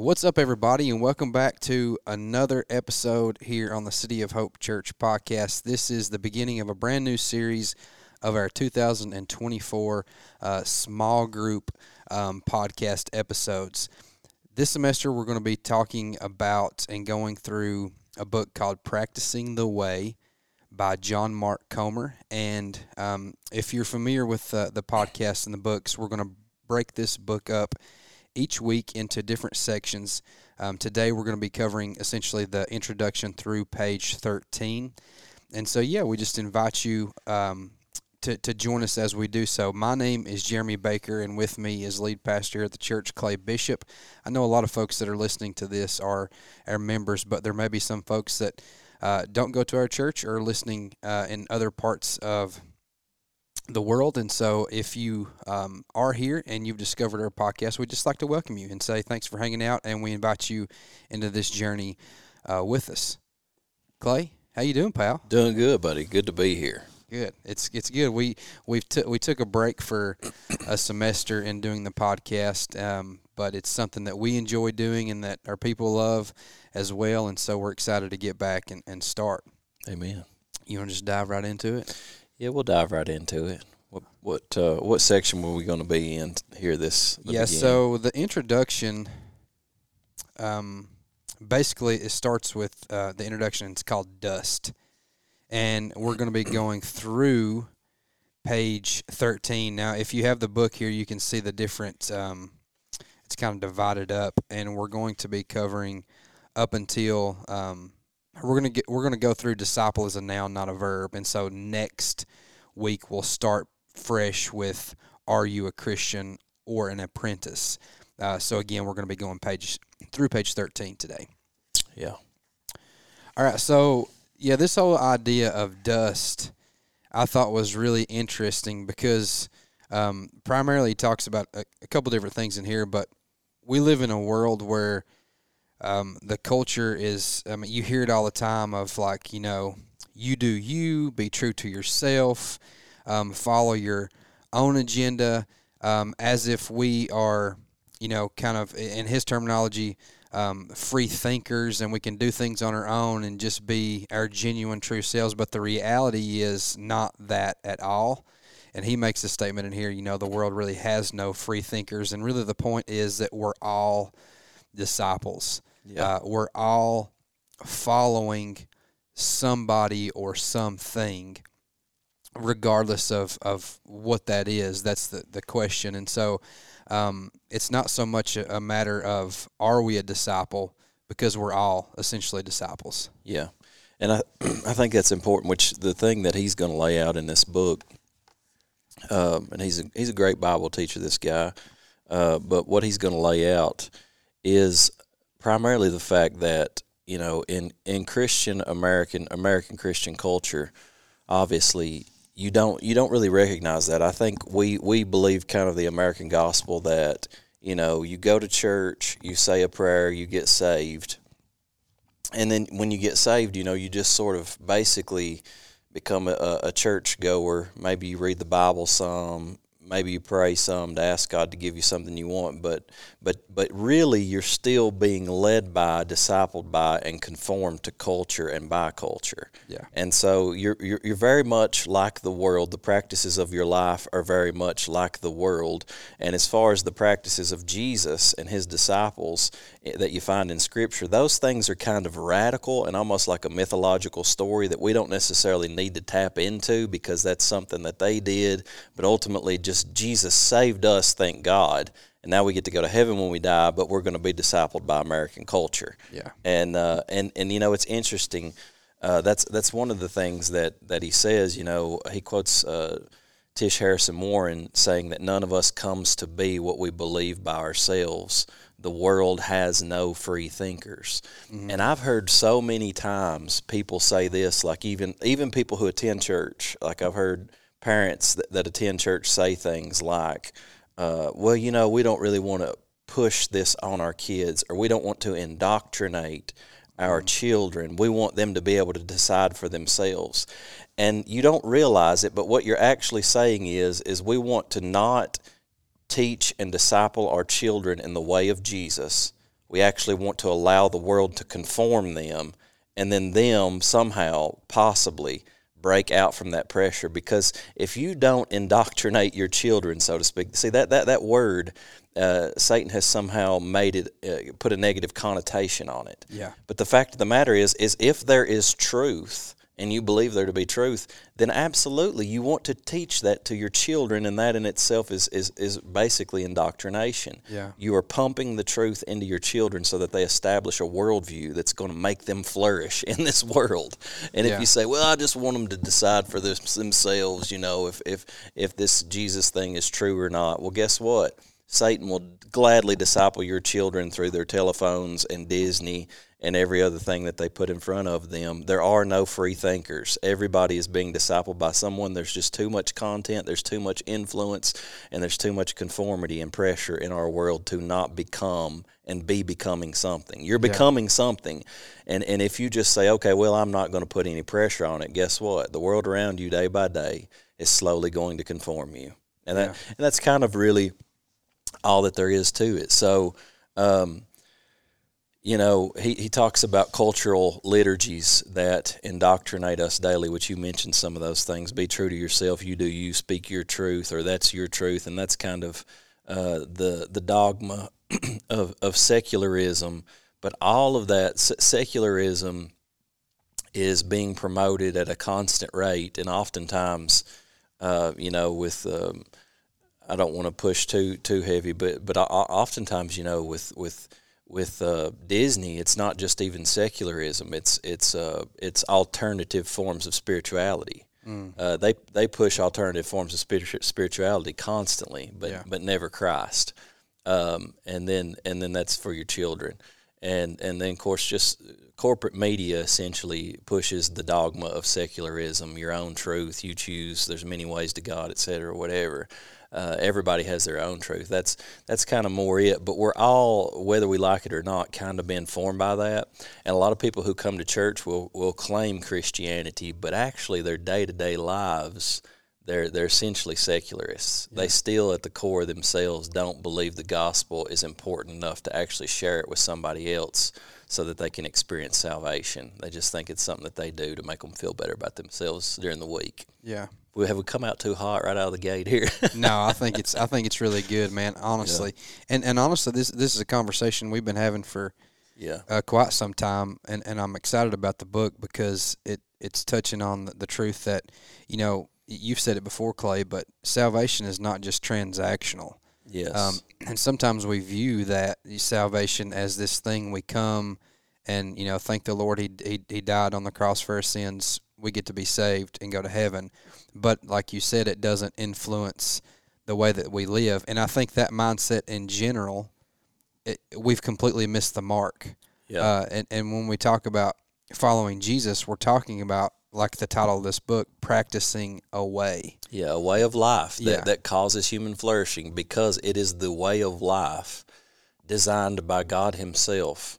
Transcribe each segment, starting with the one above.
What's up, everybody, and welcome back to another episode here on the City of Hope Church podcast. This is the beginning of a brand new series of our 2024 uh, small group um, podcast episodes. This semester, we're going to be talking about and going through a book called Practicing the Way by John Mark Comer. And um, if you're familiar with uh, the podcast and the books, we're going to break this book up each week into different sections. Um, today we're going to be covering essentially the introduction through page 13. And so, yeah, we just invite you um, to, to join us as we do so. My name is Jeremy Baker, and with me is lead pastor at the church, Clay Bishop. I know a lot of folks that are listening to this are our members, but there may be some folks that uh, don't go to our church or listening uh, in other parts of the world. And so, if you um, are here and you've discovered our podcast, we'd just like to welcome you and say thanks for hanging out, and we invite you into this journey uh, with us. Clay, how you doing, pal? Doing good, buddy. Good to be here. Good. It's it's good. We we've t- we took a break for a semester in doing the podcast, um, but it's something that we enjoy doing and that our people love as well. And so we're excited to get back and, and start. Amen. You want to just dive right into it? Yeah, we'll dive right into it. What what uh, what section were we going to be in here? This yeah. Beginning? So the introduction, um, basically it starts with uh, the introduction. It's called Dust, and we're going to be going through page thirteen. Now, if you have the book here, you can see the different. Um, it's kind of divided up, and we're going to be covering up until um, we're gonna get we're gonna go through disciple as a noun, not a verb, and so next week we'll start fresh with are you a Christian or an apprentice? Uh, so again, we're going to be going page through page thirteen today. Yeah. All right. So yeah, this whole idea of dust, I thought was really interesting because um, primarily talks about a, a couple different things in here, but we live in a world where um, the culture is, I mean, you hear it all the time of like, you know, you do you, be true to yourself, um, follow your own agenda, um, as if we are, you know, kind of, in his terminology, um, free thinkers and we can do things on our own and just be our genuine true selves. But the reality is not that at all. And he makes a statement in here, you know, the world really has no free thinkers. And really the point is that we're all disciples. Yeah. Uh, we're all following somebody or something, regardless of, of what that is. That's the, the question. And so um, it's not so much a, a matter of are we a disciple because we're all essentially disciples. Yeah. And I, I think that's important, which the thing that he's going to lay out in this book, um, and he's a, he's a great Bible teacher, this guy, uh, but what he's going to lay out is primarily the fact that you know in in Christian American American Christian culture, obviously you don't you don't really recognize that. I think we we believe kind of the American gospel that you know you go to church, you say a prayer, you get saved, and then when you get saved, you know you just sort of basically become a, a church goer. Maybe you read the Bible some, maybe you pray some to ask God to give you something you want, but but but really you're still being led by, discipled by, and conformed to culture and by culture. Yeah. And so you're you're, you're very much like the world. The practices of your life are very much like the world. And as far as the practices of Jesus and his disciples eh, that you find in Scripture, those things are kind of radical and almost like a mythological story that we don't necessarily need to tap into because that's something that they did. But ultimately, just Jesus saved us, thank God and now we get to go to heaven when we die, but we're going to be discipled by American culture. Yeah. And uh, and and you know it's interesting. Uh, that's that's one of the things that that he says. You know, he quotes uh, Tish Harrison Warren saying that none of us comes to be what we believe by ourselves. The world has no free thinkers. Mm-hmm. And I've heard so many times people say this, like even even people who attend church. Like I've heard parents that, that attend church say things like uh, well, you know, we don't really want to push this on our kids, or we don't want to indoctrinate our mm. children. We want them to be able to decide for themselves. And you don't realize it, but what you're actually saying is, is we want to not teach and disciple our children in the way of Jesus. We actually want to allow the world to conform them, and then them somehow, possibly, break out from that pressure because if you don't indoctrinate your children so to speak see that that, that word uh, satan has somehow made it uh, put a negative connotation on it Yeah. but the fact of the matter is is if there is truth and you believe there to be truth then absolutely you want to teach that to your children and that in itself is is, is basically indoctrination Yeah. you are pumping the truth into your children so that they establish a worldview that's going to make them flourish in this world. And Yeah. if you say, "Well, I just want them to decide for this, themselves," you know, if if if this Jesus thing is true or not, well, guess what? Satan will gladly disciple your children through their telephones and Disney and every other thing that they put in front of them. There are no free thinkers. Everybody is being discipled by someone. There's just too much content, there's too much influence, and there's too much conformity and pressure in our world to not become and be becoming something. You're Yeah. becoming something. And and if you just say, "Okay, well, I'm not going to put any pressure on it." Guess what? The world around you day by day is slowly going to conform you. And that Yeah. and that's kind of really all that there is to it. So, um, you know, he, he talks about cultural liturgies that indoctrinate us daily, which you mentioned some of those things. Be true to yourself. You do you. Speak your truth, or that's your truth, and that's kind of uh, the the dogma of of secularism. But all of that se- secularism is being promoted at a constant rate, and oftentimes, uh, you know, with um, I don't want to push too too heavy, but but oftentimes, you know, with with with uh, Disney, it's not just even secularism; it's it's uh, it's alternative forms of spirituality. Uh, they they push alternative forms of spiritu- spirituality constantly, but Yeah. but never Christ. Um, and then and then that's for your children, and and then of course just corporate media essentially pushes the dogma of secularism, your own truth, you choose. There's many ways to God, etc., whatever. Uh, everybody has their own truth. That's that's kind of more it. But we're all, whether we like it or not, kind of been formed by that. And a lot of people who come to church will will claim Christianity, but actually their day to day lives. They're, they're essentially secularists. They still, at the core of themselves, don't believe the gospel is important enough to actually share it with somebody else so that they can experience salvation. They just think it's something that they do to make them feel better about themselves during the week. Yeah. We have we come out too hot right out of the gate here. no, I think it's I think it's really good, man. Honestly, and and honestly, this this is a conversation we've been having for yeah, uh, quite some time, and, and I'm excited about the book because it it's touching on the, the truth that you know you've said it before, Clay, but salvation is not just transactional. yes, Um, and sometimes we view that salvation as this thing we come and you know thank the Lord he, he he died on the cross for our sins. We get to be saved and go to heaven. But like you said, it doesn't influence the way that we live. And I think that mindset in general, it, we've completely missed the mark. yeah, Uh, and, and when we talk about following Jesus, we're talking about, like the title of this book, practicing a way. yeah, a way of life that, Yeah. that causes human flourishing because it is the way of life designed by God Himself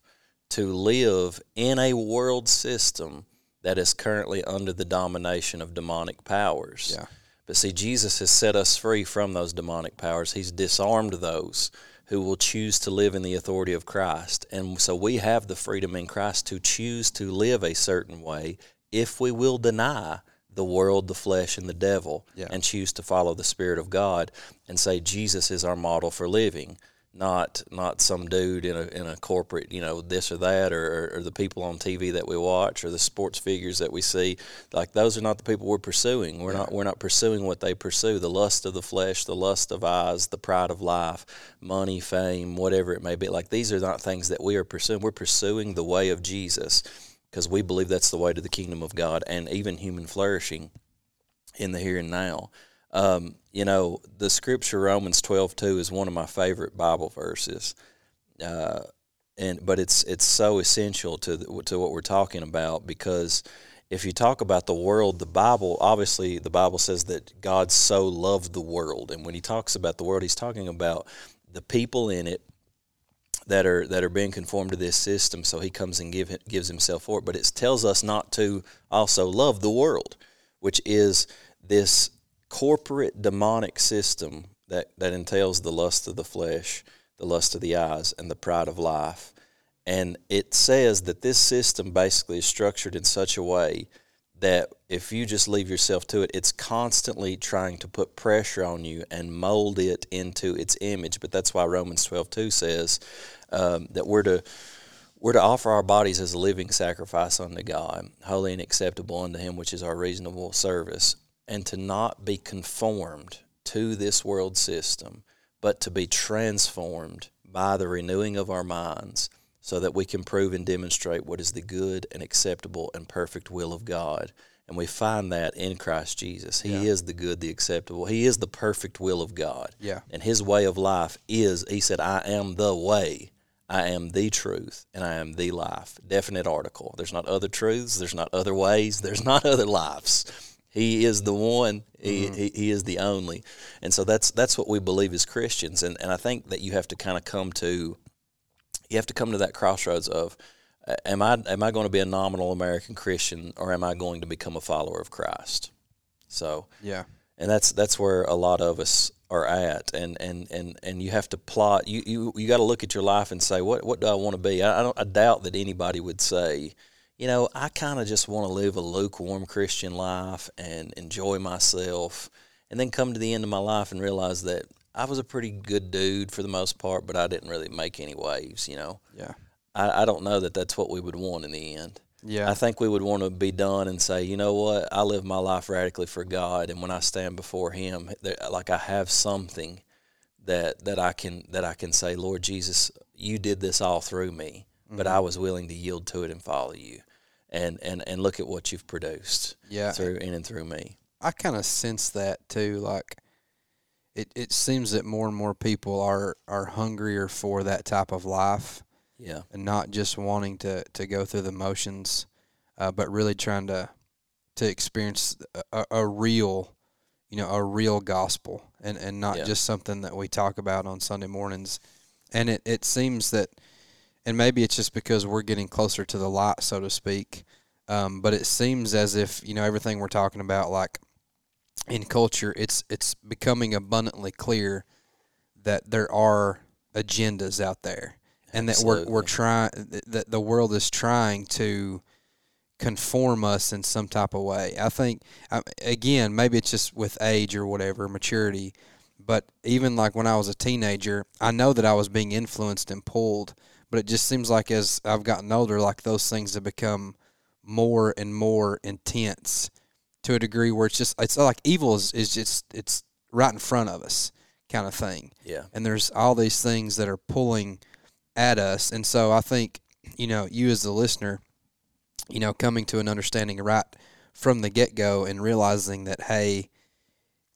to live in a world system that is currently under the domination of demonic powers. Yeah. But see, Jesus has set us free from those demonic powers. He's disarmed those who will choose to live in the authority of Christ. And so we have the freedom in Christ to choose to live a certain way if we will deny the world, the flesh, and the devil Yeah. and choose to follow the Spirit of God and say Jesus is our model for living. Not not some dude in a in a corporate you know this or that or, or, the people on TV that we watch or the sports figures that we see like those are not the people we're pursuing. We're not we're not pursuing what they pursue. The lust of the flesh, the lust of eyes, the pride of life, money, fame, whatever it may be. Like these are not things that we are pursuing. We're pursuing the way of Jesus because we believe that's the way to the kingdom of God and even human flourishing in the here and now. Um, you know, the scripture Romans twelve two is one of my favorite Bible verses, uh, and but it's it's so essential to the, to what we're talking about because if you talk about the world, the Bible obviously the Bible says that God so loved the world, and when He talks about the world, He's talking about the people in it that are that are being conformed to this system. So He comes and give gives Himself for it, but it tells us not to also love the world, which is this corporate demonic system that, that entails the lust of the flesh, the lust of the eyes, and the pride of life. And it says that this system basically is structured in such a way that if you just leave yourself to it, it's constantly trying to put pressure on you and mold it into its image. But that's why Romans twelve two says um, that we're to we're to offer our bodies as a living sacrifice unto God, holy and acceptable unto Him, which is our reasonable service, and to not be conformed to this world system, but to be transformed by the renewing of our minds so that we can prove and demonstrate what is the good and acceptable and perfect will of God. And we find that in Christ Jesus. He Yeah. is the good, the acceptable. He is the perfect will of God. Yeah. And his way of life is, he said, I am the way, I am the truth, and I am the life. Definite article. There's not other truths, there's not other ways, there's not other lives. He is the one. He, he, he is the only, and so that's that's what we believe as Christians. And and I think that you have to kind of come to you have to come to that crossroads of uh, am I am I going to be a nominal American Christian or am I going to become a follower of Christ? So, Yeah. and that's that's where a lot of us are at, and and and and you have to plot. You you you got to look at your life and say what what do I want to be? I, I don't I doubt that anybody would say. You know, I kind of just want to live a lukewarm Christian life and enjoy myself, and then come to the end of my life and realize that I was a pretty good dude for the most part, but I didn't really make any waves. You know, Yeah. I, I don't know that that's what we would want in the end. Yeah. I think we would want to be done and say, you know what, I live my life radically for God, and when I stand before Him, like I have something that that I can that I can say, Lord Jesus, you did this all through me, but Mm-hmm. I was willing to yield to it and follow you, and and and look at what you've produced yeah. through in and through me. I kind of sense that too. Like, it, it seems that more and more people are, are hungrier for that type of life Yeah, and not just wanting to, to go through the motions, uh, but really trying to to experience a, a real, you know, a real gospel and, and not Yeah. just something that we talk about on Sunday mornings. And it, it seems that, and maybe it's just because we're getting closer to the light, so to speak. Um, but it seems as if you know everything we're talking about, like in culture, it's it's becoming abundantly clear that there are agendas out there, and that we're we're trying that the world is trying to conform us in some type of way. I think again, maybe it's just with age or whatever, maturity. But even like when I was a teenager, I know that I was being influenced and pulled. But it just seems like as I've gotten older, like those things have become more and more intense to a degree where it's just it's like evil is, is just it's right in front of us kind of thing. Yeah, and there's all these things that are pulling at us. And so i think you know you as the listener you know coming to an understanding right from the get-go and realizing that hey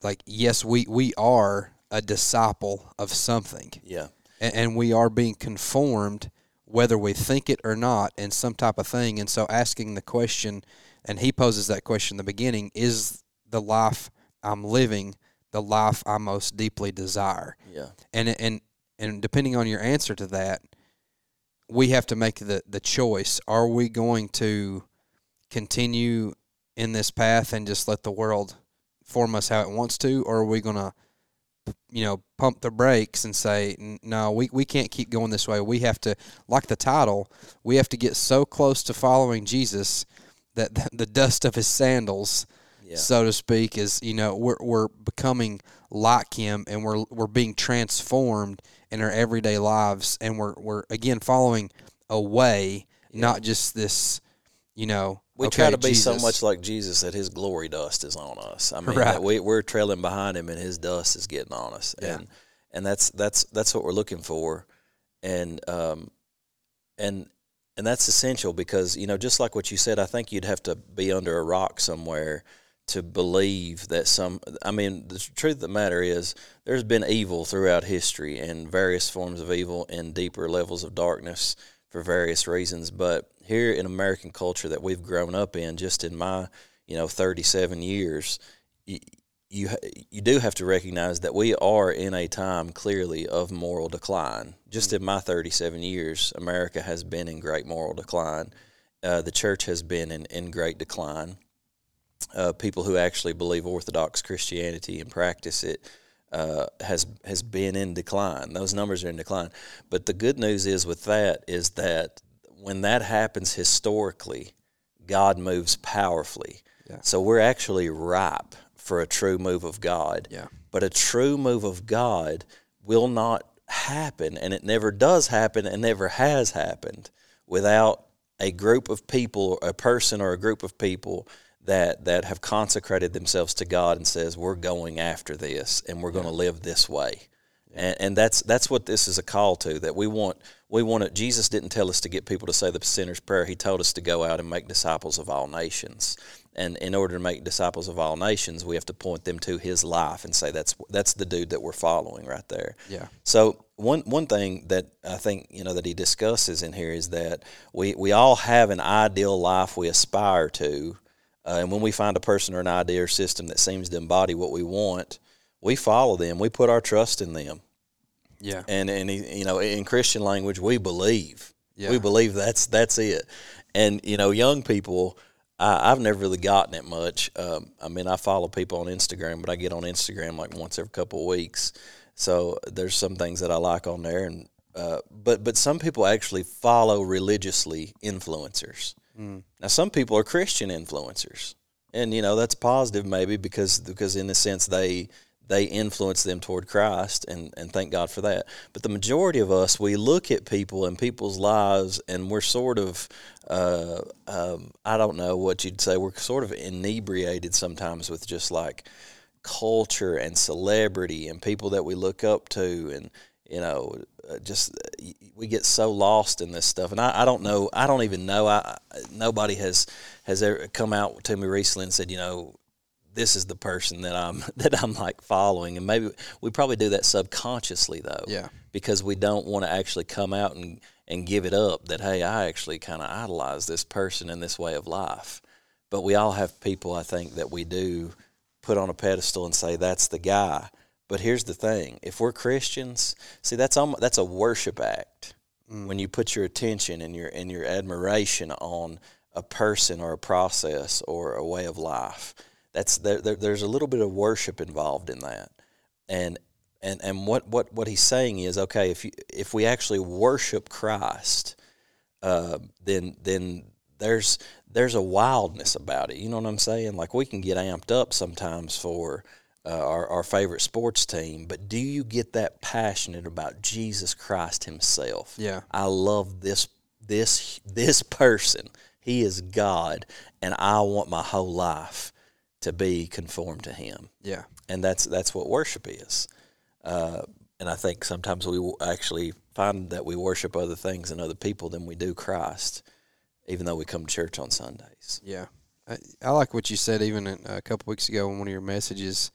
like yes we we are a disciple of something. Yeah, and, we are being conformed whether we think it or not in some type of thing. And so asking the question and he poses that question in the beginning is the life i'm living the life i most deeply desire? Yeah, and and and depending on your answer to that we have to make the the choice. Are we going to continue in this path and just let the world form us how it wants to or are we going to you know pump the brakes and say no we, we can't keep going this way we have to like the title we have to get so close to following jesus that the, dust of his sandals yeah, so to speak, is you know we're we're becoming like him, and we're we're being transformed in our everyday lives, and we're we're again following a way, not just this, you know. We okay, try to be so much like Jesus that His glory dust is on us. I mean, Right. we we're trailing behind Him, and His dust is getting on us, Yeah. and and that's that's that's what we're looking for, and um, and and that's essential because you know just like what you said, I think you'd have to be under a rock somewhere to believe that some. I mean, the truth of the matter is, there's been evil throughout history and various forms of evil and deeper levels of darkness for various reasons. But here in American culture that we've grown up in, just in my you know 37 years, you you, you do have to recognize that we are in a time clearly of moral decline. Just in my 37 years, America has been in great moral decline. Uh, the church has been in, in great decline. Uh, people who actually believe Orthodox Christianity and practice it uh, has has been in decline. Those numbers are in decline. But the good news is with that is that when that happens historically, God moves powerfully. Yeah. So we're actually ripe for a true move of God. Yeah. But a true move of God will not happen, and it never does happen, and never has happened without a group of people, a person or a group of people that that have consecrated themselves to God and says we're going after this and we're going to live this way. And, and that's that's what this is a call to. That we want we want it. Jesus didn't tell us to get people to say the sinner's prayer. He told us to go out and make disciples of all nations. And in order to make disciples of all nations, we have to point them to His life and say that's that's the dude that we're following right there. Yeah. So one one thing that I think you know that he discusses in here is that we we all have an ideal life we aspire to, uh, and when we find a person or an idea or system that seems to embody what we want, we follow them. We put our trust in them. Yeah. And and you know, in Christian language, we believe. Yeah. We believe that's that's it. And you know, young people, I, I've never really gotten it much. Um, I mean, I follow people on Instagram, but I get on Instagram like once every couple of weeks. So there's some things that I like on there, and uh, but but some people actually follow religiously influencers. Now, some people are Christian influencers, and you know that's positive maybe because because in a sense they they influence them toward Christ, and and thank God for that. But the majority of us, we look at people and people's lives, and we're sort of uh, um, I don't know what you'd say. We're sort of inebriated sometimes with just like culture and celebrity and people that we look up to and you know uh, just uh, we get so lost in this stuff and I, I don't know I don't even know I nobody has has ever come out to me recently and said you know this is the person that I'm that I'm like following and maybe we probably do that subconsciously though Yeah. because we don't want to actually come out and and give it up that hey I actually kind of idolize this person in this way of life but we all have people I think that we do put on a pedestal and say that's the guy. But here's the thing: if we're Christians, see that's almost, that's a worship act when you put your attention and your and your admiration on a person or a process or a way of life. That's there, there, there's a little bit of worship involved in that, and and and what what what he's saying is okay if you if we actually worship Christ, uh, then then there's there's a wildness about it. You know what I'm saying? Like we can get amped up sometimes for uh, our our favorite sports team, but do you get that passionate about Jesus Christ Himself? Yeah. I love this this this person. He is God, and I want my whole life to be conformed to Him Yeah. and that's that's what worship is. Uh, and I think sometimes we actually find that we worship other things and other people than we do Christ, even though we come to church on Sundays. Yeah, I, I like what you said even a couple weeks ago in one of your messages,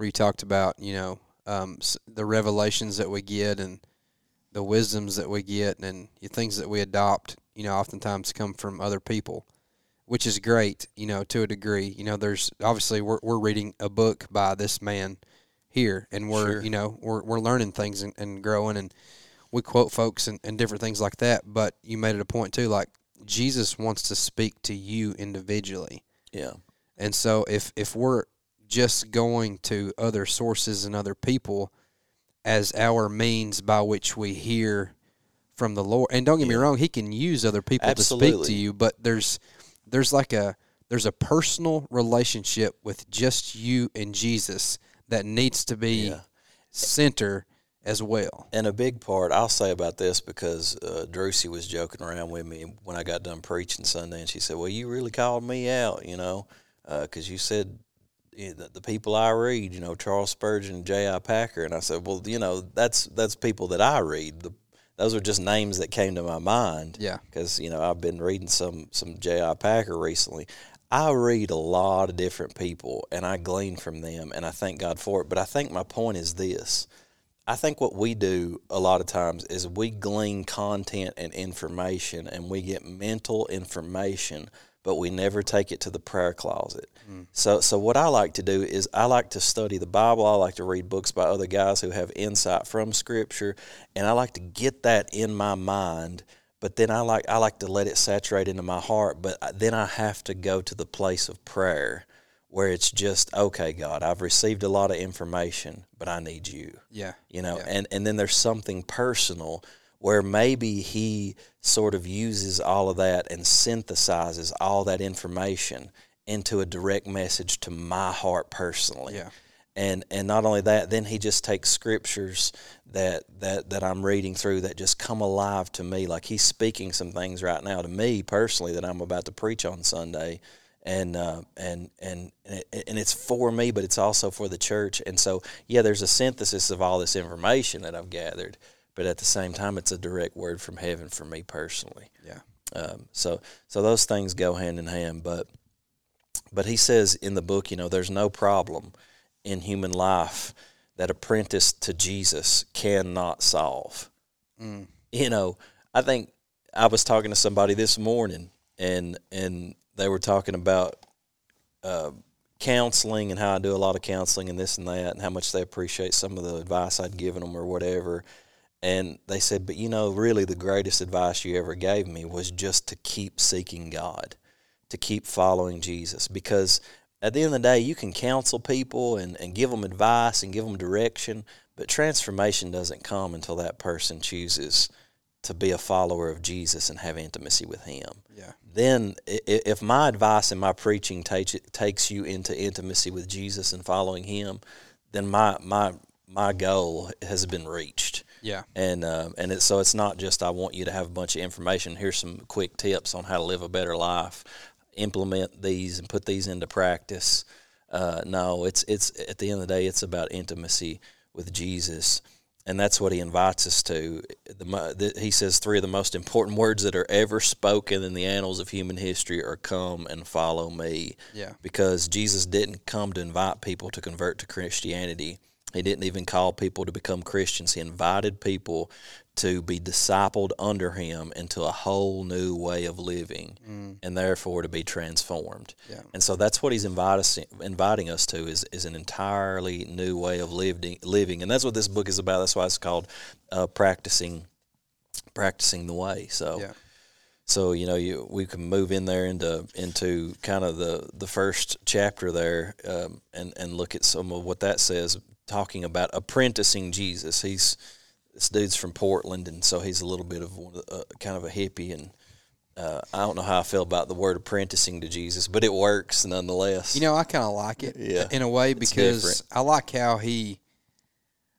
where you talked about you know um, the revelations that we get and the wisdoms that we get and the things that we adopt. You know, oftentimes come from other people, which is great. You know, to a degree. You know, there's obviously we're we're reading a book by this man here, and we're Sure. you know we're we're learning things and, and growing and we quote folks and, and different things like that. But you made it a point too, like Jesus wants to speak to you individually. Yeah, And so if if we're just going to other sources and other people as our means by which we hear from the Lord, and don't get me wrong, He can use other people to speak to you, but there's there's like a there's a personal relationship with just you and Jesus that needs to be Yeah. center as well. and a big part I'll say about this because uh, Drusy was joking around with me when I got done preaching Sunday, and she said, "Well, you really called me out, you know, because you said." Know, The, the people I read, you know, Charles Spurgeon, and J.I. Packer, and I said, well, you know, that's that's people that I read. The, those are just names that came to my mind. Yeah. because you know I've been reading some some J.I. Packer recently. I read a lot of different people and I glean from them and I thank God for it. But I think my point is this. I think what we do a lot of times is we glean content and information and we get mental information, but we never take it to the prayer closet. Mm. So so what I like to do is I like to study the Bible. I like to read books by other guys who have insight from scripture and I like to get that in my mind but then I like I like to let it saturate into my heart. But then I have to go to the place of prayer where it's just okay god i've received a lot of information but i need you Yeah. you know Yeah. and and then there's something personal where maybe he sort of uses all of that and synthesizes all that information into a direct message to my heart personally. Yeah. and and not only that then he just takes scriptures that that that I'm reading through that just come alive to me. Like he's speaking some things right now to me personally that I'm about to preach on Sunday. And uh, and and and, it, and it's for me but it's also for the church. And so yeah there's a synthesis of all this information that I've gathered but at the same time it's a direct word from heaven for me personally Yeah. um, so so those things go hand in hand. But but he says in the book, you know, there's no problem in human life that apprentice to Jesus cannot solve. Mm. You know, I think I was talking to somebody this morning, and and they were talking about uh, counseling and how I do a lot of counseling and this and that, and how much they appreciate some of the advice I'd given them or whatever. And they said, but you know, really the greatest advice you ever gave me was just to keep seeking God, to keep following Jesus. Because at the end of the day, you can counsel people and, and give them advice and give them direction, but transformation doesn't come until that person chooses to be a follower of Jesus and have intimacy with Him Yeah. then if my advice and my preaching takes takes you into intimacy with Jesus and following Him, then my my my goal has been reached. Yeah. And uh, and it, so it's not just I want you to have a bunch of information. Here's some quick tips on how to live a better life. Implement these and put these into practice. Uh, no, it's it's at the end of the day, it's about intimacy with Jesus, and that's what he invites us to. The, the, he says three of the most important words that are ever spoken in the annals of human history are "Come and follow me." Yeah. because Jesus didn't come to invite people to convert to Christianity. He didn't even call people to become Christians. He invited people to be discipled under him into a whole new way of living and therefore to be transformed. Yeah. And so that's what he's invite us, inviting us to is, is an entirely new way of living, living. And that's what this book is about. That's why it's called uh, practicing practicing the way. So Yeah. so you know, you we can move in there into into kind of the the first chapter there, um, and and look at some of what that says, talking about apprenticing Jesus. He's this dude's from Portland, and so he's a little bit of one uh, kind of a hippie, and uh, I don't know how I feel about the word apprenticing to Jesus, but it works nonetheless. You know, I kind of like it Yeah. in a way because. I like how he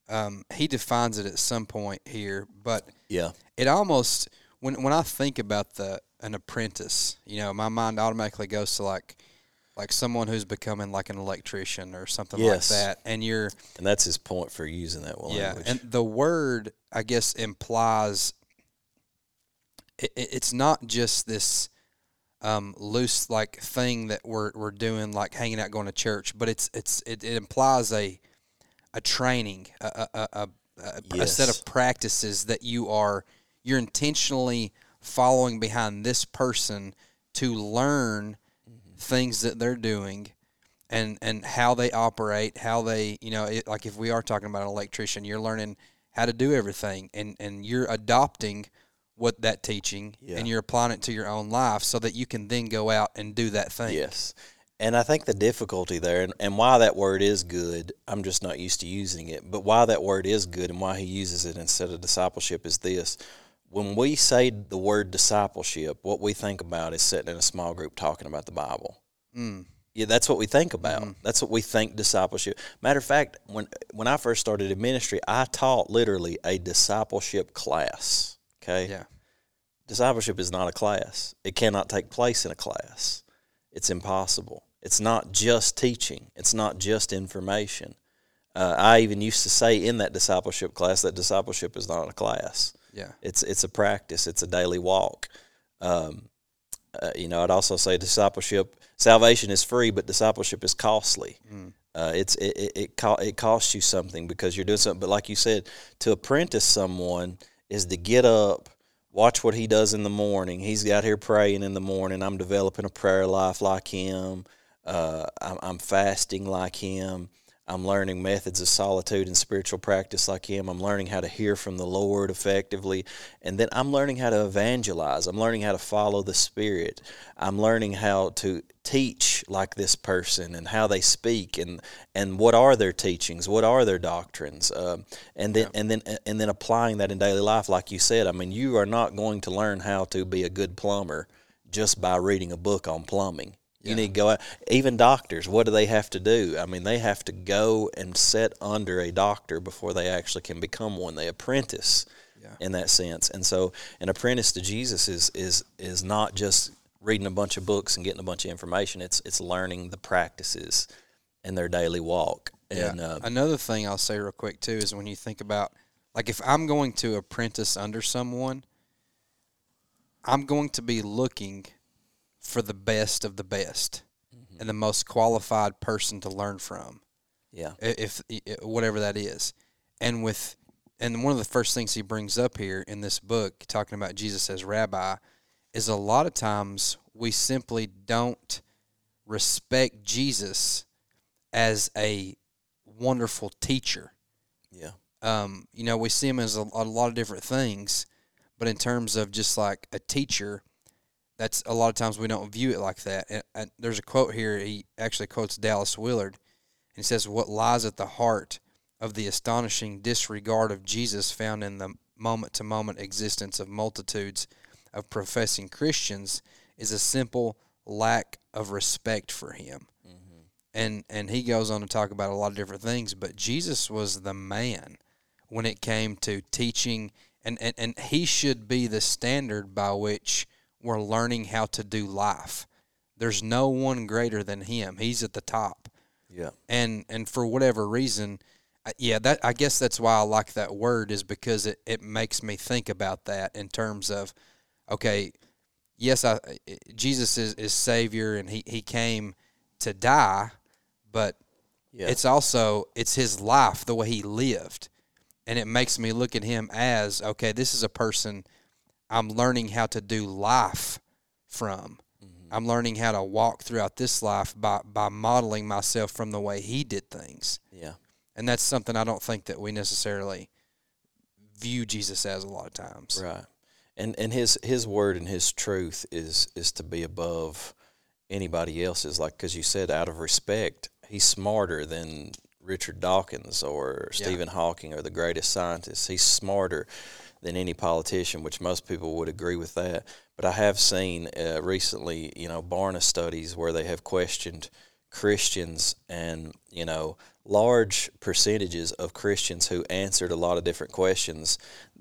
um, he defines it at some point here, but yeah, it almost when when I think about the an apprentice, you know, my mind automatically goes to like like someone who's becoming like an electrician or something Yes. like that, and you're and that's his point for using that language. yeah, and the word I guess implies it, it- it's not just this um, loose like thing that we're we're doing like hanging out going to church, but it's it's it, it implies a a training, a a, a, a, a set of practices that you are you're intentionally following behind this person to learn things that they're doing and and how they operate, how they you know it, like if we are talking about an electrician, you're learning how to do everything, and and you're adopting what that teaching Yeah. and you're applying it to your own life so that you can then go out and do that thing. Yes. And I think the difficulty there, and, and why that word is good, I'm just not used to using it, but why that word is good and why he uses it instead of discipleship is this. When we say the word discipleship, what we think about is sitting in a small group talking about the Bible. Mm. Yeah, that's what we think about. That's what we think discipleship. Matter of fact, when when I first started in ministry, I taught literally a discipleship class. Okay Yeah. discipleship is not a class. It cannot take place in a class. It's impossible. It's not just teaching. It's not just information. Uh, I even used to say in that discipleship class that discipleship is not a class. Yeah. It's it's a practice. It's a daily walk. Um, uh, you know, I'd also say discipleship. Salvation is free, but discipleship is costly. Uh, it's it it it, co- it costs you something because you're doing something. But like you said, to apprentice someone is to get up, watch what he does in the morning. He's out here praying in the morning. I'm developing a prayer life like him. Uh, I'm, I'm fasting like him. I'm learning methods of solitude and spiritual practice like him. I'm learning how to hear from the Lord effectively. And then I'm learning how to evangelize. I'm learning how to follow the Spirit. I'm learning how to teach like this person and how they speak and, and what are their teachings, what are their doctrines. Um, and then and then and then applying that in daily life, like you said. I mean, you are not going to learn how to be a good plumber just by reading a book on plumbing. You need to go out. Even doctors, what do they have to do? I mean, they have to go and sit under a doctor before they actually can become one. They apprentice Yeah. in that sense. And so, an apprentice to Jesus is is is not just reading a bunch of books and getting a bunch of information. It's it's learning the practices in their daily walk. And yeah. uh, Another thing I'll say real quick too is when you think about like if I'm going to apprentice under someone, I'm going to be looking for the best of the best and the most qualified person to learn from. yeah, i- if, whatever that is. And with and one of the first things he brings up here in this book talking about Jesus as rabbi is a lot of times we simply don't respect Jesus as a wonderful teacher. yeah, Um, you know, we see him as a, a lot of different things, but in terms of just like a teacher, that's a lot of times we don't view it like that. And, and there's a quote here. He actually quotes Dallas Willard, and he says, "What lies at the heart of the astonishing disregard of Jesus found in the moment-to-moment existence of multitudes of professing Christians is a simple lack of respect for Him." Mm-hmm. And and he goes on to talk about a lot of different things, but Jesus was the man when it came to teaching and, and, and he should be the standard by which we're learning how to do life. There's no one greater than him. He's at the top. yeah, And and for whatever reason, yeah, that I guess that's why I like that word is because it, it makes me think about that in terms of okay, yes, I Jesus is, is savior and he, he came to die, but yeah. it's also it's his life the way he lived and it makes me look at him as okay this is a person i'm learning how to do life from mm-hmm. i'm learning how to walk throughout this life by by modeling myself from the way he did things yeah. and that's something i don't think that we necessarily view jesus as a lot of times Right. And and his his word and his truth is is to be above anybody else's like cuz you said out of respect. He's smarter than Richard Dawkins or Yeah. Stephen Hawking or the greatest scientists. He's smarter than any politician, which most people would agree with that. But I have seen uh, recently, you know, Barna studies where they have questioned Christians and, you know, large percentages of Christians who answered a lot of different questions,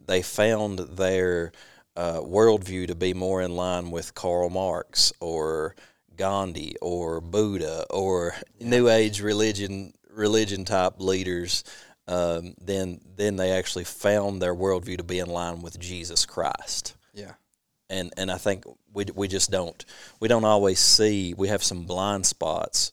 they found their uh, worldview to be more in line with Karl Marx or Gandhi or Buddha or New Age religion religion type leaders. Um, then then they actually found their worldview to be in line with Jesus Christ yeah and and I think we we just don't we don't always see we have some blind spots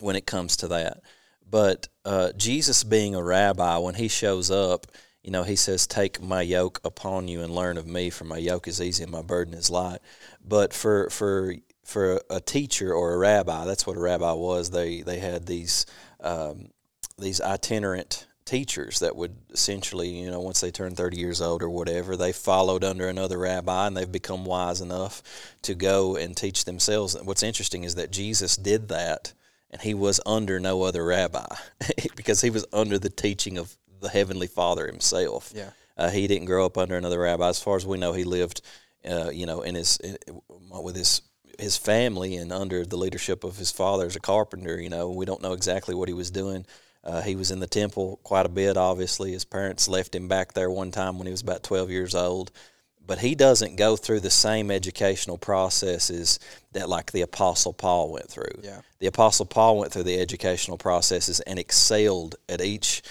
when it comes to that. But uh, Jesus being a rabbi, when he shows up, you know, he says, "Take my yoke upon you and learn of me, for my yoke is easy and my burden is light." But for for for a teacher or a rabbi, that's what a rabbi was. They they had these um, these itinerant teachers that would essentially, you know, once they turned 30 years old or whatever, they followed under another rabbi and they've become wise enough to go and teach themselves. What's interesting is that Jesus did that and he was under no other rabbi because he was under the teaching of the Heavenly Father himself. Yeah. Uh, he didn't grow up under another rabbi. As far as we know, he lived, uh, you know, in his in, with his his family and under the leadership of his father as a carpenter. You know, we don't know exactly what he was doing. Uh, he was in the temple quite a bit. Obviously, his parents left him back there one time when he was about twelve years old. But he doesn't go through the same educational processes that, like the Apostle Paul went through. Yeah. The Apostle Paul went through the educational processes and excelled at each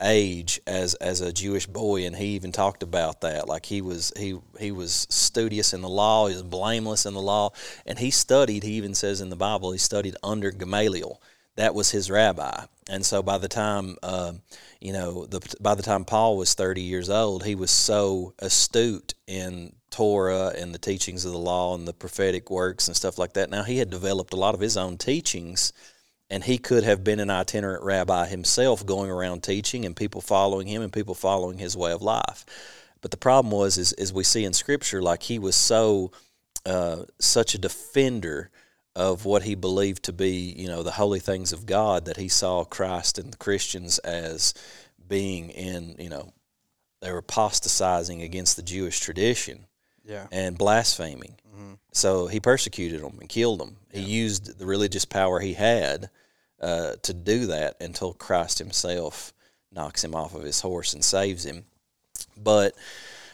age as as a Jewish boy, and he even talked about that. Like he was he he was studious in the law, he was blameless in the law, and he studied. He even says in the Bible he studied under Gamaliel. That was his rabbi, and so by the time uh, you know the by the time Paul was thirty years old, he was so astute in Torah and the teachings of the law and the prophetic works and stuff like that. Now he had developed a lot of his own teachings and he could have been an itinerant rabbi himself, going around teaching and people following him and people following his way of life. But the problem was, is as we see in Scripture, like he was so uh, such a defender of what he believed to be, you know, the holy things of God that he saw Christ and the Christians as being in, you know, they were apostatizing against the Jewish tradition Yeah. and blaspheming. Mm-hmm. So he persecuted them and killed them. He used the religious power he had uh, to do that until Christ himself knocks him off of his horse and saves him. But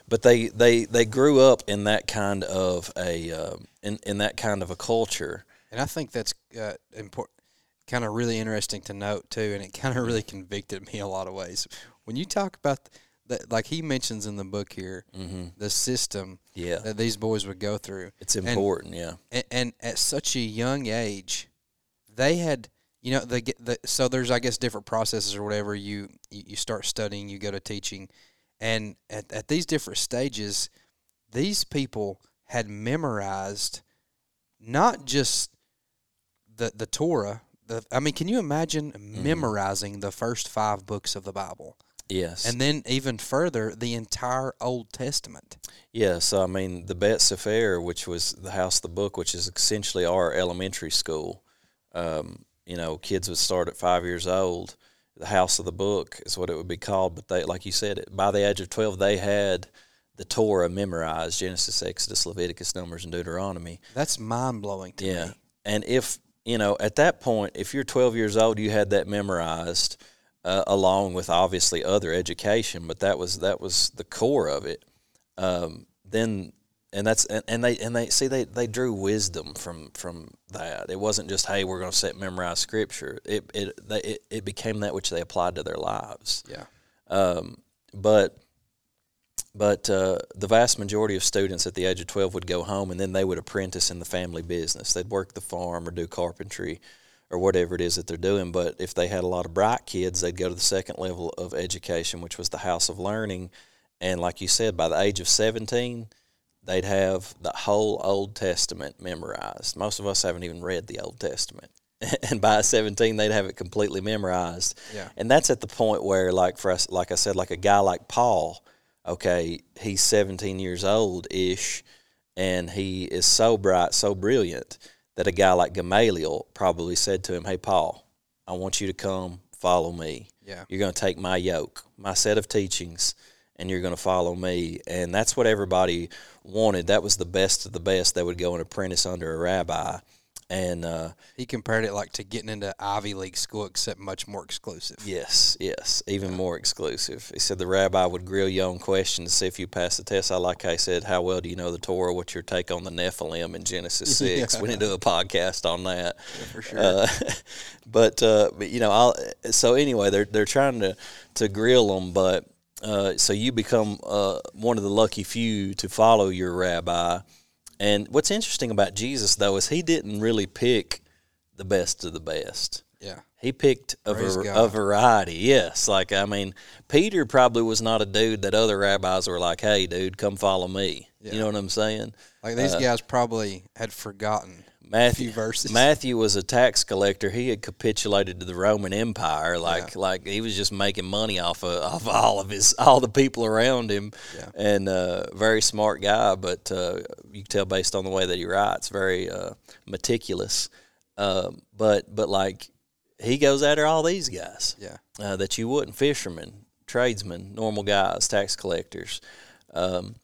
but they they, they grew up in that kind of a uh, in in that kind of a culture. And I think that's uh, important, kind of really interesting to note too, and it kind of really convicted me a lot of ways. When you talk about that, like he mentions in the book here, the system Yeah, that these boys would go through, it's And- important. yeah, and, and at such a young age, they had, you know, they get the so there's I guess different processes or whatever. You you you start studying, you go to teaching, and at at these different stages, these people had memorized not just the the Torah. The, I mean, can you imagine memorizing the first five books of the Bible, yes, and then even further the entire Old Testament? Yes, I mean, the Bet Sefer, which was the house of the book, which is essentially our elementary school. Um, you know, kids would start at five years old. The house of the book is what it would be called. But they, like you said, by the age of twelve, they had the Torah memorized: Genesis, Exodus, Leviticus, Numbers, and Deuteronomy. That's mind blowing to Yeah. me. And if, you know, at that point, if you're 12 years old, you had that memorized uh, along with obviously other education, but that was that was the core of it. Um, then and that's and, and they and they see they, they drew wisdom from from that. It wasn't just hey, we're going to set memorize scripture. It it, they, it it became that which they applied to their lives. Yeah. Um, but but uh, the vast majority of students at the age of 12 would go home and then they would apprentice in the family business. They'd work the farm or do carpentry or whatever it is that they're doing. But if they had a lot of bright kids, they'd go to the second level of education, which was the house of learning. And like you said, by the age of 17, they'd have the whole Old Testament memorized. Most of us haven't even read the Old Testament. And by 17, they'd have it completely memorized. Yeah. And that's at the point where, like for us, like I said, like a guy like Paul, okay, he's 17 years old ish, and he is so bright, so brilliant that a guy like Gamaliel probably said to him, "Hey, Paul, I want you to come follow me. Yeah. You're going to take my yoke, my set of teachings." And you're going to follow me, and that's what everybody wanted. That was the best of the best. that would go and apprentice under a rabbi, and uh, He compared it like to getting into Ivy League school, except much more exclusive. Yes, yes, even more exclusive. He said the rabbi would grill you on questions to see if you pass the test. I like how he said, "How well do you know the Torah? What's your take on the Nephilim in Genesis 6? We need to do a podcast on that for sure. Uh, but uh, but you know, I'll, so anyway, they're they're trying to to grill them, but uh, so you become uh, one of the lucky few to follow your rabbi. And what's interesting about Jesus though is he didn't really pick the best of the best. Yeah. He picked a, var- a variety. Yes, like I mean, Peter probably was not a dude that other rabbis were like, "Hey, dude, come follow me." Yeah. You know what I'm saying? Like Uh, these guys probably had forgotten Matthew few verses. Matthew was a tax collector. He had capitulated to the Roman Empire. Like like he was just making money off of off all of his all the people around him. Yeah. And uh, very smart guy, but uh, you can tell based on the way that he writes, very uh, meticulous. Um, but but like he goes after all these guys Yeah. uh, that you wouldn't fishermen, tradesmen, normal guys, tax collectors, um,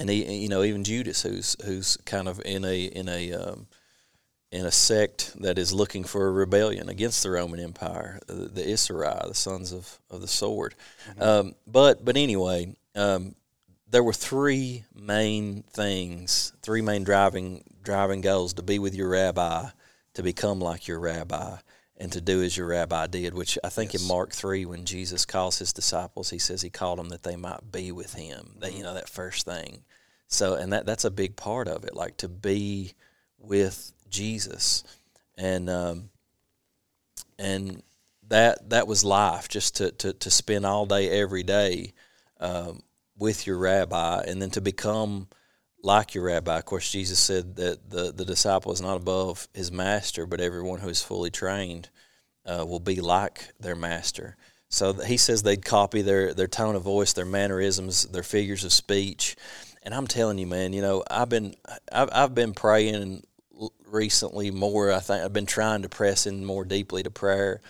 and he, you know even Judas, who's who's kind of in a in a um, in a sect that is looking for a rebellion against the Roman Empire, the, the Issachar, the sons of, of the sword. Um, but but anyway, um, there were three main things, three main driving driving goals: to be with your rabbi, to become like your rabbi, and to do as your rabbi did. Which I think in Mark three, when Jesus calls his disciples, he says he called them that they might be with him. That you know that first thing. So and that that's a big part of it, like to be with Jesus, and um, and that that was life, just to to, to spend all day every day um, with your rabbi, and then to become like your rabbi. Of course, Jesus said that the, the disciple is not above his master, but everyone who is fully trained uh, will be like their master. So he says they'd copy their, their tone of voice, their mannerisms, their figures of speech. And I'm telling you, man, you know, I've been I've, I've been praying recently more. I think I've been trying to press in more deeply to prayer.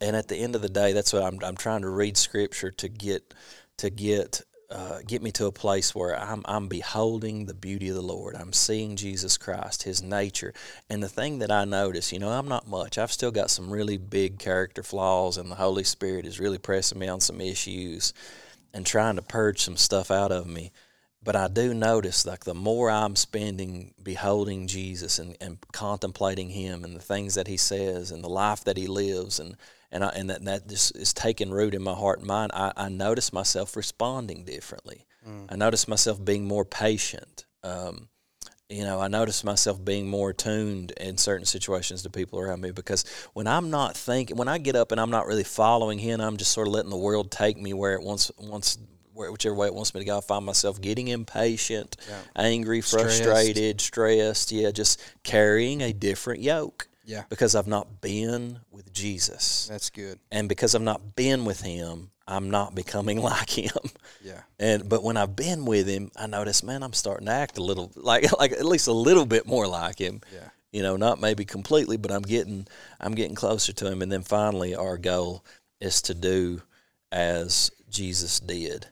And at the end of the day, that's what I'm I'm trying to read scripture to get to get uh, get me to a place where I'm, I'm beholding the beauty of the Lord. I'm seeing Jesus Christ, His nature. And the thing that I notice, you know, I'm not much. I've still got some really big character flaws, and the Holy Spirit is really pressing me on some issues and trying to purge some stuff out of me. But I do notice, like, the more I'm spending beholding Jesus and, and contemplating Him and the things that He says and the life that He lives and and I, and that, that just is taking root in my heart and mind. I, I notice myself responding differently. Mm. I notice myself being more patient. Um, you know, I notice myself being more attuned in certain situations to people around me because when I'm not thinking, when I get up and I'm not really following Him, I'm just sort of letting the world take me where it wants wants whichever way it wants me to go. I find myself getting impatient, yeah. angry, frustrated, stressed. stressed. Yeah, just carrying a different yoke. Yeah. Because I've not been with Jesus. That's good. And because I've not been with him, I'm not becoming like him. Yeah. And but when I've been with him, I notice, man, I'm starting to act a little like like at least a little bit more like him. Yeah. You know, not maybe completely, but I'm getting I'm getting closer to him. And then finally our goal is to do as Jesus did.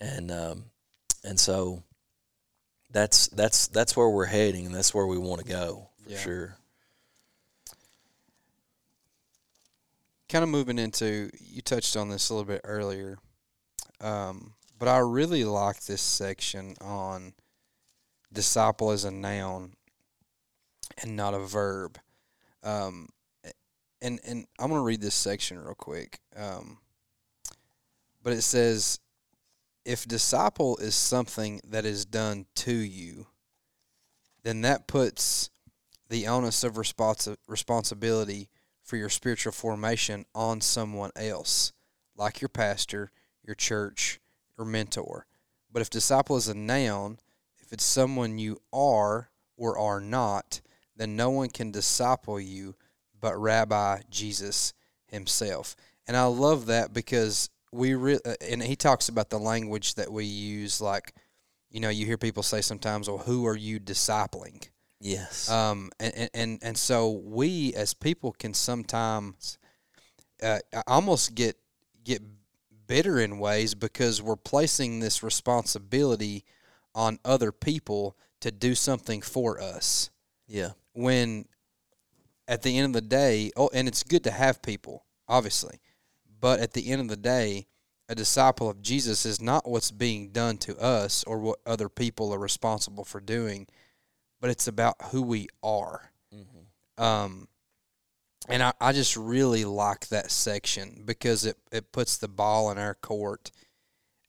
And um and so that's that's that's where we're heading and that's where we want to go for yeah. sure. kind of moving into you touched on this a little bit earlier, um, but I really like this section on disciple as a noun and not a verb. Um, and and I'm gonna read this section real quick. Um, but it says, if disciple is something that is done to you, then that puts the onus of responsi- responsibility for your spiritual formation on someone else, like your pastor, your church, or mentor. But if disciple is a noun, if it's someone you are or are not, then no one can disciple you but Rabbi Jesus himself. And I love that because we re- uh, and he talks about the language that we use like you know you hear people say sometimes well who are you discipling Yes. Um, and, and, and so we as people can sometimes uh, almost get get bitter in ways because we're placing this responsibility on other people to do something for us. Yeah. When at the end of the day, oh, and it's good to have people, obviously, but at the end of the day, a disciple of Jesus is not what's being done to us or what other people are responsible for doing but it's about who we are. Mm-hmm. Um, and I, I just really like that section because it, it puts the ball in our court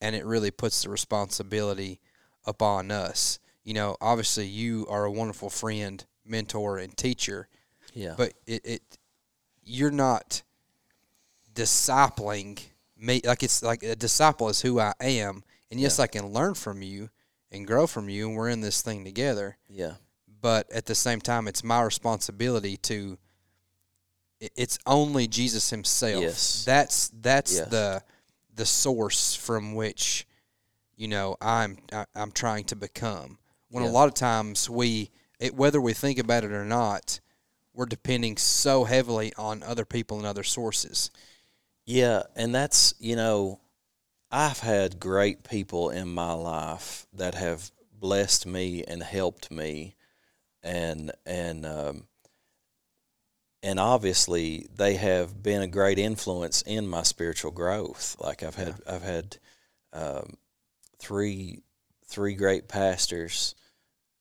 and it really puts the responsibility upon us. You know, obviously you are a wonderful friend, mentor, and teacher. Yeah. But it, it you're not discipling me like it's like a disciple is who I am. And yes, yeah. I can learn from you, and grow from you and we're in this thing together. Yeah. But at the same time it's my responsibility to it's only Jesus himself. Yes. That's that's yes. the the source from which you know I'm I, am i am trying to become. When yeah. a lot of times we it, whether we think about it or not, we're depending so heavily on other people and other sources. Yeah, and that's, you know, I've had great people in my life that have blessed me and helped me, and and um, and obviously they have been a great influence in my spiritual growth. Like I've had yeah. I've had um, three three great pastors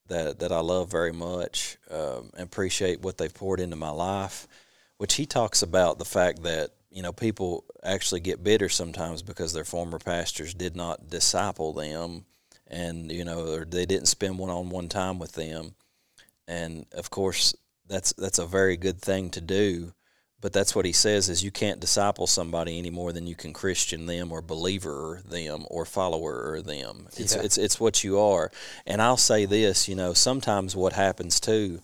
that that I love very much um, and appreciate what they've poured into my life. Which he talks about the fact that you know, people actually get bitter sometimes because their former pastors did not disciple them and, you know, or they didn't spend one on one time with them. And of course, that's that's a very good thing to do. but that's what he says is you can't disciple somebody any more than you can Christian them or believer them or follower them. It's Yeah. it's it's what you are. And I'll say this, you know, sometimes what happens too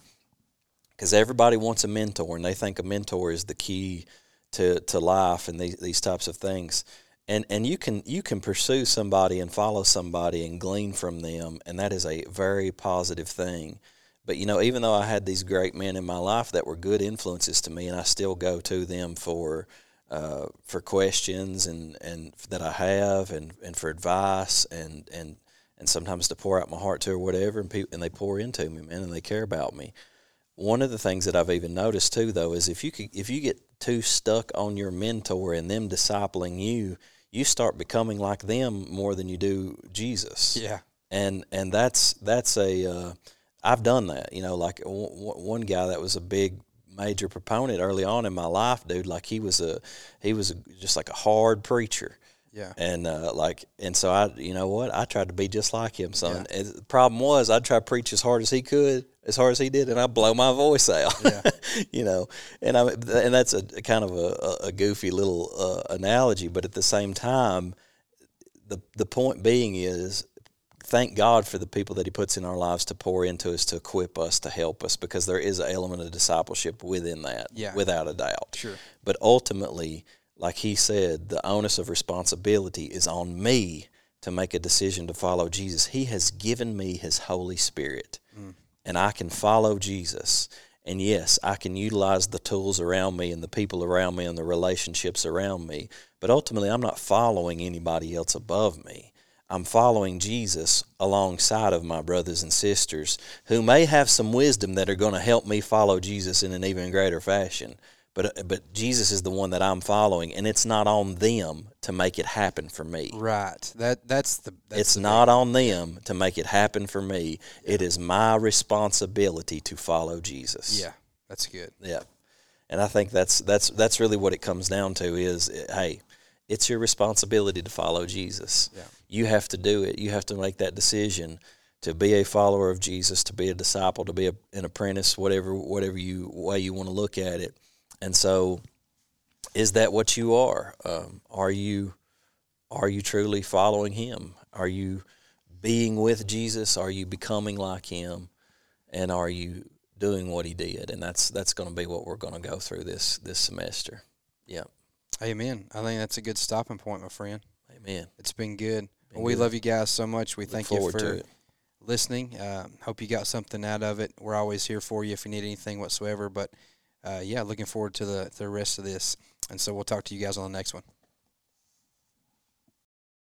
because everybody wants a mentor and they think a mentor is the key to, to life and these, these types of things. And and you can you can pursue somebody and follow somebody and glean from them and that is a very positive thing. But you know even though i had these great men in my life that were good influences to me and i still go to them for uh, for questions and and that i have and and for advice and and and sometimes to pour out my heart to or whatever and people and they pour into me man and they care about me one of the things that I've even noticed too, though, is if you could, if you get too stuck on your mentor and them discipling you, you start becoming like them more than you do Jesus. Yeah. And and that's that's a uh, I've done that. You know, like w- w- one guy that was a big major proponent early on in my life, dude. Like he was a he was a, just like a hard preacher. Yeah. And uh, like, and so I, you know what, I tried to be just like him, son. And the problem was, I'd try to preach as hard as he could, as hard as he did, and I'd blow my voice out. Yeah. you know, and I, and that's a, a kind of a, a goofy little uh, analogy, but at the same time, the the point being is, thank God for the people that He puts in our lives to pour into us, to equip us, to help us, because there is an element of discipleship within that, Yeah. without a doubt. Sure. But ultimately, like he said, the onus of responsibility is on me to make a decision to follow Jesus. He has given me his Holy Spirit, and I can follow Jesus. And yes, I can utilize the tools around me and the people around me and the relationships around me. But ultimately, I'm not following anybody else above me. I'm following Jesus alongside of my brothers and sisters who may have some wisdom that are going to help me follow Jesus in an even greater fashion. But but Jesus is the one that I'm following, and it's not on them to make it happen for me. Right. That that's the that's It's the not on them to make it happen for me. It is my responsibility to follow Jesus. Yeah. That's good. Yeah. And I think that's that's that's really what it comes down to is eh, hey, it's your responsibility to follow Jesus. Yeah. You have to do it. You have to make that decision to be a follower of Jesus, to be a disciple, to be a, an apprentice, whatever whatever you way you want to look at it. And so is that what you are? Um, are you are you truly following him? Are you being with Jesus? Are you becoming like him? And are you doing what he did? And that's that's going to be what we're going to go through this this semester. Yeah. Amen. I think that's a good stopping point, my friend. Amen. It's been good. Been we good. love you guys so much. We Look thank you for listening. Uh, hope you got something out of it. We're always here for you if you need anything whatsoever. But uh, yeah, looking forward to the the rest of this. And so we'll talk to you guys on the next one.